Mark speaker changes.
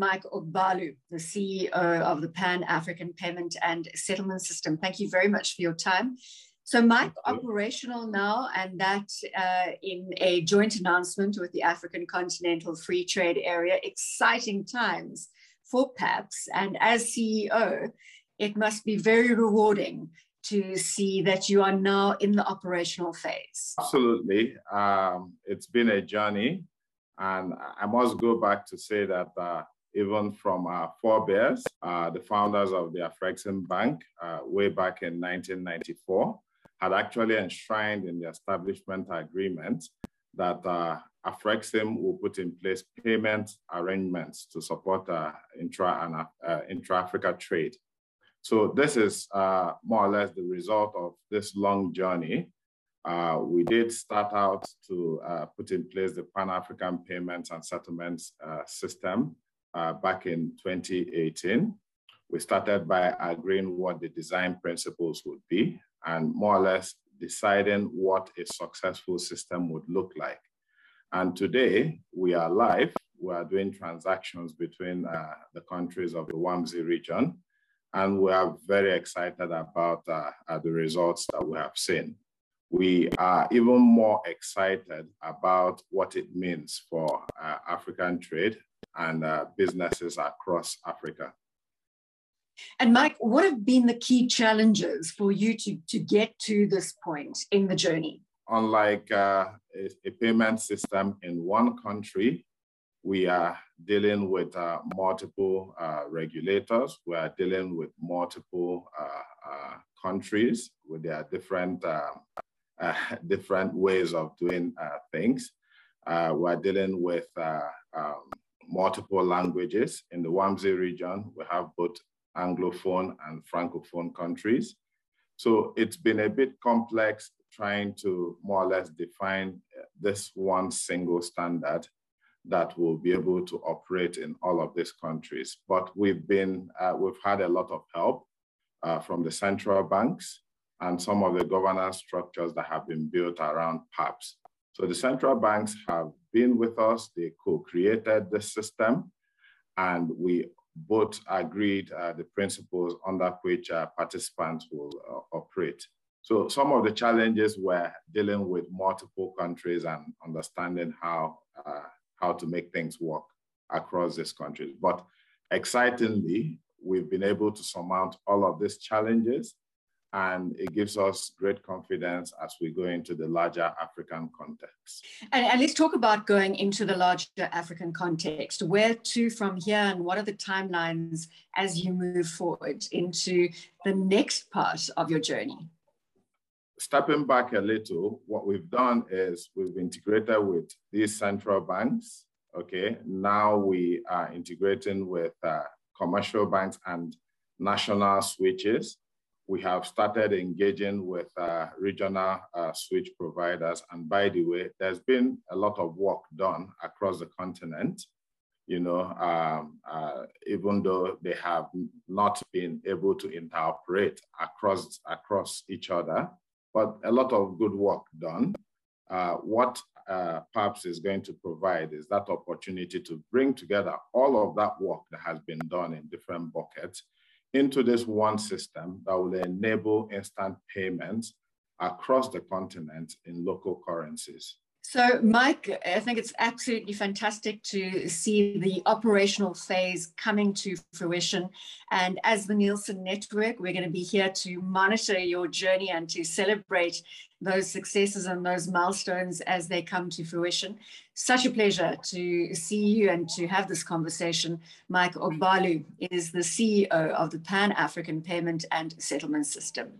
Speaker 1: Mike Ogbalu, the CEO of the Pan African Payment and Settlement System. Thank you very much for your time. So, Mike, operational now, and that uh, in a joint announcement with the African Continental Free Trade Area. Exciting times for PAPSS. And as CEO, it must be very rewarding to see that you are now in the operational phase.
Speaker 2: Absolutely. Um, it's been a journey. And I must go back to say that uh, even from our forebears, uh, the founders of the Afrexim Bank, uh, way back in 1994, had actually enshrined in the establishment agreement that uh, Afrexim will put in place payment arrangements to support uh, intra and uh, intra-Africa trade. So this is uh, more or less the result of this long journey. Uh, we did start out to put in place the Pan-African Payments and Settlements uh, back in 2018. We started by agreeing what the design principles would be and more or less deciding what a successful system would look like. And today we are live. We are doing transactions between uh, the countries of the WAMZ region. And we are very excited about uh, uh, the results that we have seen. We are even more excited about what it means for uh, African trade and uh, businesses across Africa.
Speaker 1: And Mike, what have been the key challenges for you to, to get to this point in the journey?
Speaker 2: Unlike uh, a, a, payment system in one country, we are dealing with uh, multiple uh, regulators. We are dealing with multiple uh, uh, countries with their different uh, different ways of doing things. we're dealing with um, multiple languages. In the WAMZ region, we have both Anglophone and Francophone countries. So it's been a bit complex trying to more or less define uh, this one single standard that will be able to operate in all of these countries. But we've been, uh, we've had a lot of help uh, from the central banks and some of the governance structures that have been built around PAPSS. So the central banks have been with us, they co-created the system, and we both agreed uh, the principles under which uh, participants will uh, operate. So some of the challenges were dealing with multiple countries and understanding how, uh, how to make things work across these countries. But excitingly, we've been able to surmount all of these challenges and it gives us great confidence as we go into the larger African context.
Speaker 1: And, and, let's talk about going into the larger African context. Where to from here, and what are the timelines as you move forward into the next part of your journey?
Speaker 2: Stepping back a little, what we've done is we've integrated with these central banks. Okay, now we are integrating with uh, commercial banks and national switches we have started engaging with uh, regional uh, switch providers. And by the way, there's been a lot of work done across the continent, you know, um, uh, even though they have not been able to interoperate across, across each other, but a lot of good work done. Uh, what uh, PAPSS is going to provide is that opportunity to bring together all of that work that has been done in different buckets into this one system that will enable instant payments across the continent in local currencies.
Speaker 1: So, Mike, I think it's absolutely fantastic to see the operational phase coming to fruition. And as the Nielsen Network, we're going to be here to monitor your journey and to celebrate those successes and those milestones as they come to fruition. Such a pleasure to see you and to have this conversation. Mike Ogbalu is the CEO of the Pan African Payment and Settlement System.